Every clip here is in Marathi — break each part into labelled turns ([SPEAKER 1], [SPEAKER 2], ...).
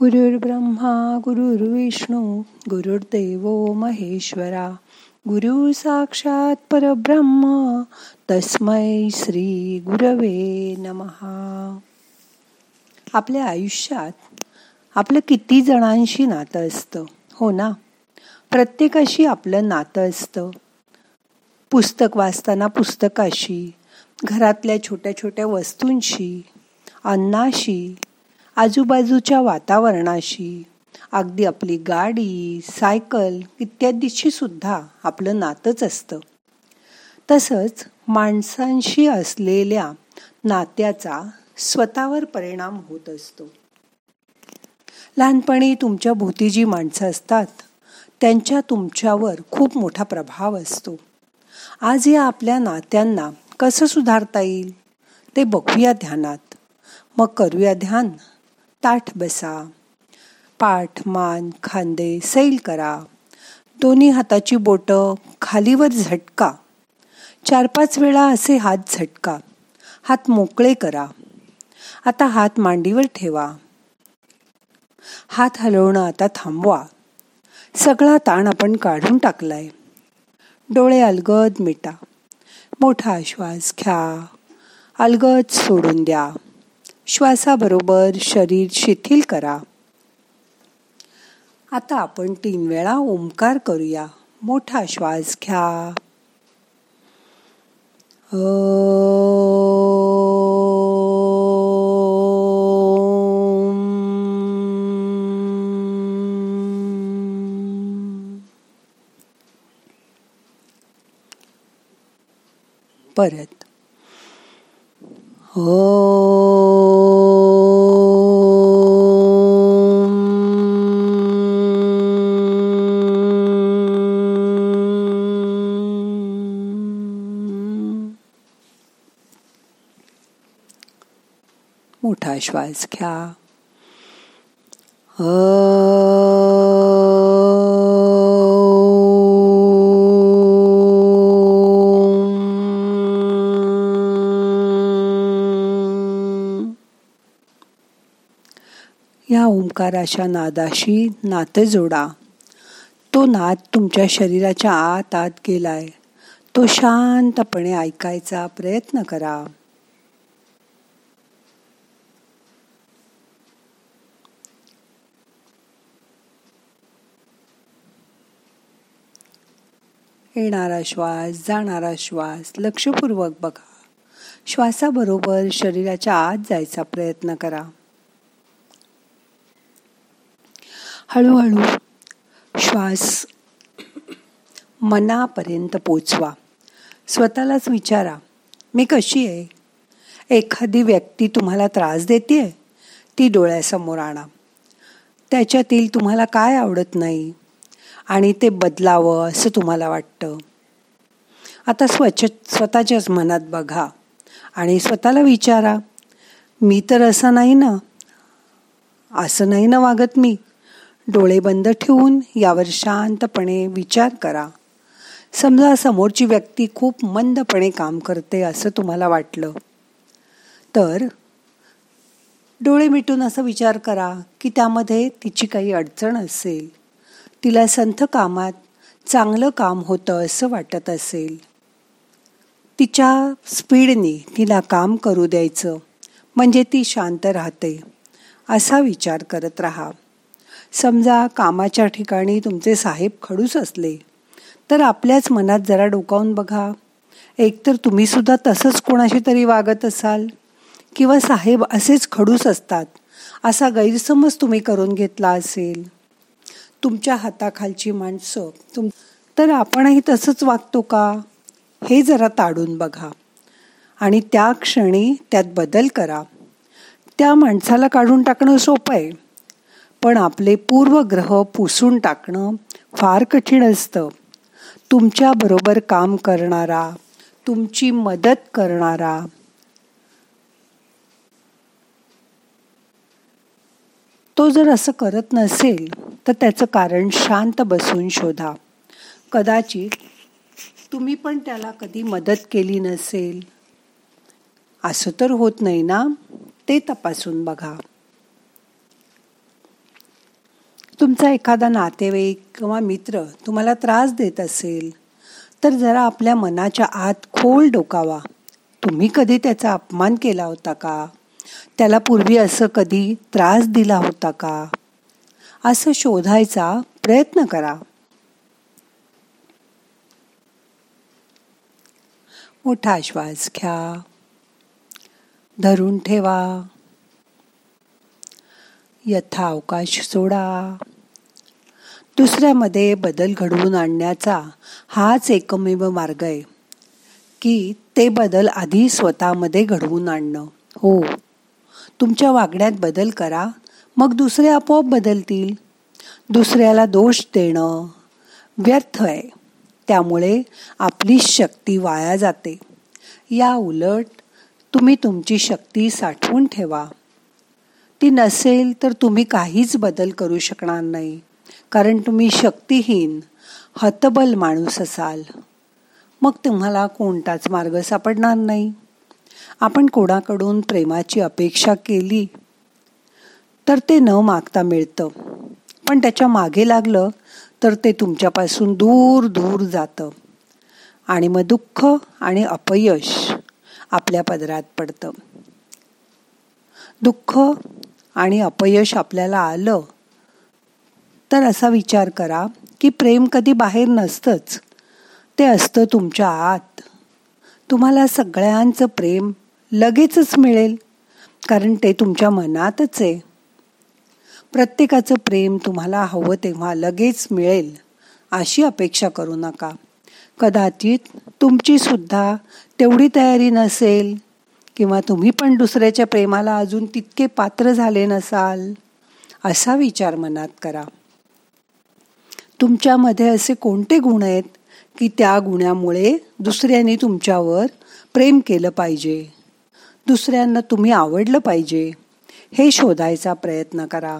[SPEAKER 1] गुरुर्ब्रह्मा गुरुर्विष्णू गुरुर्देव महेश्वरा गुरु साक्षात परब्रह्म तस्मै श्री गुरवे नमहा आपल्या आयुष्यात आपलं किती जणांशी नातं असतं हो ना? प्रत्येकाशी आपलं नातं असतं. पुस्तक वाचताना पुस्तकाशी घरातल्या छोट्या छोट्या वस्तूंशी अन्नाशी आजूबाजूच्या वातावरणाशी अगदी आपली गाडी सायकल इत्यादीशी सुद्धा आपलं नातंच असतं. तसंच माणसांशी असलेल्या नात्याचा स्वतःवर परिणाम होत असतो. लहानपणी तुमच्या भोवती जी माणसं असतात त्यांच्या तुमच्यावर खूप मोठा प्रभाव असतो. आज या आपल्या नात्यांना कसं सुधारता येईल ते बघूया ध्यानात. मग करूया ध्यान. ताठ बसा. पाठ मान खांदे सैल करा. दोन्ही हाताची बोटं खालीवर झटका. चार पाच वेळा असे हात झटका. हात मोकळे करा. आता हात मांडीवर ठेवा. हात हलवणं आता थांबवा. सगळा ताण आपण काढून टाकलाय. डोळे अलगद मिटा. मोठा श्वास घ्या. अलगद सोडून द्या. श्वासाबरोबर शरीर शिथिल करा. आता आपण तीन वेळा ओंकार करूया. मोठा श्वास घ्या. परत. हो मोठा श्वास घ्या. या ओंकाराच्या नादाशी नातं जोडा. तो नाद तुमच्या शरीराच्या आत आत गेलाय. तो शांतपणे ऐकायचा प्रयत्न करा. येणारा श्वास जाणारा श्वास लक्षपूर्वक बघा. श्वासाबरोबर शरीराच्या आत जायचा प्रयत्न करा. हळूहळू श्वास मनापर्यंत पोचवा. स्वतःलाच विचारा मी कशी आहे? एखादी व्यक्ती तुम्हाला त्रास देते ती डोळ्यासमोर आणा. त्याच्यातील तुम्हाला काय आवडत नाही? आणि ते बदलावं असं तुम्हाला वाटतं? आता स्वच्छ स्वतःच्याच मनात बघा आणि स्वतःला विचारा. मी तर असं नाही ना? असं नाही ना वागत मी? डोळे बंद ठेवून यावर शांतपणे विचार करा. समजा समोरची व्यक्ती खूप मंदपणे काम करते असं तुम्हाला वाटलं तर डोळे मिटून असं विचार करा की त्यामध्ये तिची काही अडचण असेल. तिला संथ कामात चांगलं काम होतं असं वाटत असेल. तिच्या स्पीडने तिला काम करू द्यायचं म्हणजे ती शांत राहते असा विचार करत राहा. समजा कामाच्या ठिकाणी तुमचे साहेब खडूस असले तर आपल्याच मनात जरा डोकावून बघा. एकतर तुम्ही सुद्धा तसंच कोणाशी तरी वागत असाल किंवा साहेब असेच खडूस असतात असा गैरसमज तुम्ही करून घेतला असेल. तुमच्या हाताखालची माणसं तुम तर आपणही तसंच वागतो का? हे जरा ताडून बघा. आणि त्या क्षणी त्यात बदल करा. त्या माणसाला काढून टाकणं सोपं आहे. पण आपले पूर्वग्रह पुसून टाकणं फार कठीण असतं. तुमच्याबरोबर काम करणारा तुमची मदत करणारा. तो जर असं करत नसेल तर त्याचं कारण शांत बसून शोधा. कदाचित तुम्ही पण त्याला कधी मदत केली नसेल. असं तर होत नाही ना? ते तपासून बघा. तुमचा एखादा नातेवाईक किंवा मित्र तुम्हाला त्रास देत असेल तर जरा आपल्या मनाच्या आत खोल डोकावा. तुम्ही कधी त्याचा अपमान केला होता का? त्याला पूर्वी असं कधी त्रास दिला होता का? असं शोधायचा प्रयत्न करा. मोठा श्वास घ्या. धरून ठेवा. यथा अवकाश सोडा. दुसऱ्यामध्ये बदल घडवून आणण्याचा हाच एकमेव मार्ग आहे की ते बदल आधी स्वतःमध्ये घडवून आणणं. हो तुमच्या वागण्यात बदल करा मग दुसरे आपोआप बदलतील. दुसऱ्याला दोष देणं व्यर्थ आहे. त्यामुळे आपली शक्ती वाया जाते. या उलट तुम्ही तुमची शक्ती साठवून ठेवा. ती नसेल तर तुम्ही काहीच बदल करू शकणार नाही. कारण तुम्ही शक्तिहीन हतबल माणूस असाल. मग तुम्हाला कोणताच मार्ग सापडणार नाही. आपण कोणाकडून प्रेमाची अपेक्षा केली तर ते न मागता मिळतं. पण त्याच्यामागे लागलं तर ते तुमच्यापासून दूर दूर जातं. आणि मग दुःख आणि अपयश आपल्या पदरात पडतं. दुःख आणि अपयश आपल्याला आलं तर असा विचार करा की प्रेम कधी बाहेर नसतंच. ते असतं तुमच्या आत. तुम्हाला सगळ्यांचं प्रेम लगेचच मिळेल कारण ते तुमच्या मनातच आहे. प्रत्येकाचं प्रेम तुम्हाला हवं तेव्हा लगेच मिळेल अशी अपेक्षा करू नका. कदाचित तुमची सुद्धा तेवढी तयारी नसेल किंवा तुम्ही पण दुसऱ्याच्या प्रेमाला अजून तितके पात्र झाले नसाल असा विचार मनात करा. तुमच्यामध्ये असे कोणते गुण आहेत की त्या गुणामुळे दुसऱ्याने तुमच्यावर प्रेम केलं पाहिजे? दुसऱ्यांना तुम्ही आवडलं पाहिजे हे शोधायचा प्रयत्न करा.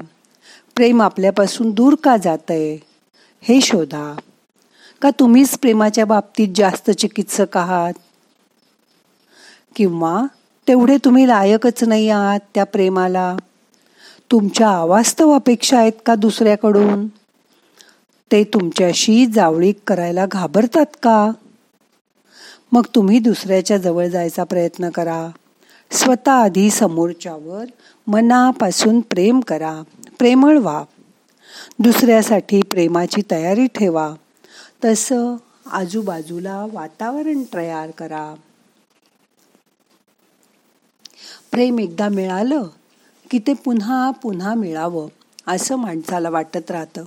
[SPEAKER 1] प्रेम आपल्यापासून दूर का जात आहे हे शोधा. का तुम्हीच प्रेमाच्या बाबतीत जास्त चिकित्सक आहात? किंवा तेवढे तुम्ही लायकच नाही आहात त्या प्रेमाला? तुमच्या अवास्तव अपेक्षा आहेत का दुसऱ्याकडून? ते तुमच्याशी जावळीक करायला घाबरतात का? मग तुम्ही दुसऱ्याच्या जवळ जायचा प्रयत्न करा. स्वतः आधी समोरच्यावर मनापासून प्रेम करा. प्रेमळ व्हा. दुसऱ्यासाठी प्रेमाची तयारी ठेवा. तसं आजूबाजूला वातावरण तयार करा. प्रेम एकदा मिळालं की ते पुन्हा पुन्हा मिळावं असं माणसाला वाटत राहतं.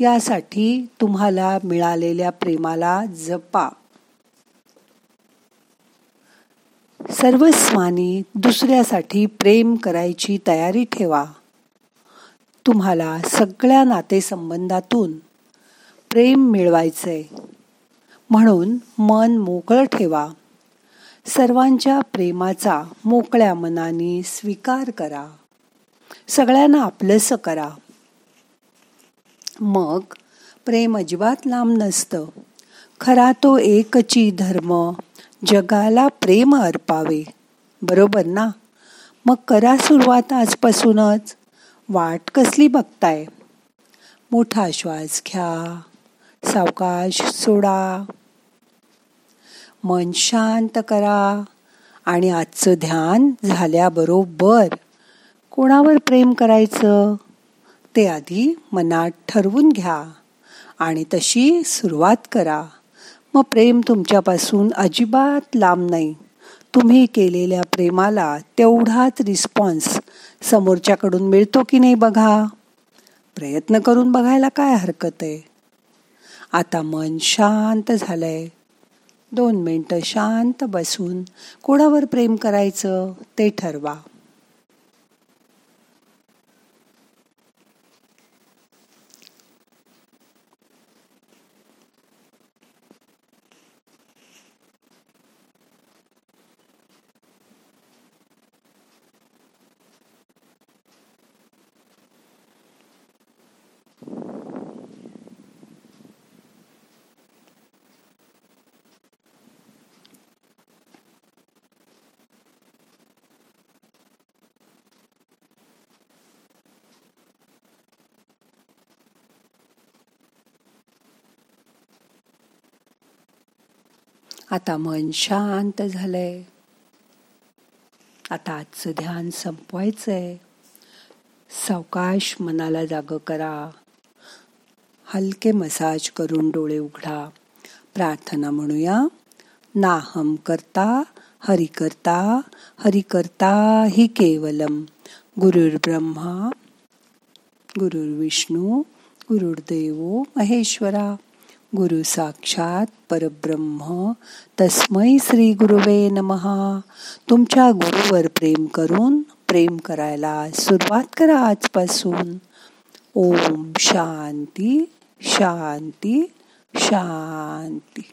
[SPEAKER 1] यासाठी तुम्हाला मिळालेल्या प्रेमाला जपा. सर्वस्वानी दुसऱ्यासाठी प्रेम करायची तयारी ठेवा. तुम्हाला सगळ्या नातेसंबंधातून प्रेम मिळवायचंय. म्हणून मन मोकळं ठेवा. सर्वांच्या प्रेमाचा मोकळ्या मनाने स्वीकार करा. सगळ्यांना आपलंसं करा. मग प्रेम अजिबात लांब नसतं. खरा तो एकची धर्म जगाला प्रेम अर्पावे. बरोबर ना? मग करा सुरुवात आजपासूनच. वाट कसली बघताय? मोठा श्वास घ्या. सावकाश सोडा. मन शांत करा. आणि आजचं ध्यान झाल्याबरोबर कोणावर प्रेम करायचं? ते आधी मनात ठरवून घ्या. आणि तशी सुरुवात करा. मग प्रेम तुमच्यापासून अजिबात लांब नाही. तुम्ही केलेल्या प्रेमाला तेवढाच रिस्पॉन्स समोरच्याकडून मिळतो की नाही बघा? प्रयत्न करून बघायला काय हरकत आहे? आता मन शांत झालंय. दोन मिनटं शांत बसून कोणावर प्रेम करायचं ते ठरवा. आता मन शांत झालंय. आता आजचं ध्यान संपवायचंय. सावकाश मनाला जाग करा. हलके मसाज करून डोळे उघडा. प्रार्थना म्हणूया. नाहम करता हरि करता हरि करता हि केवलम. गुरुर्ब्रह्मा गुरुर्विष्णू गुरुर्देव महेश्वरा. गुरु साक्षात परब्रह्म. तस्मै श्री गुरुवे नमहा तुमच्या गुरुवर प्रेम करून प्रेम करायला सुरुवात करा आजपासून. ओम शांती शांती शांती.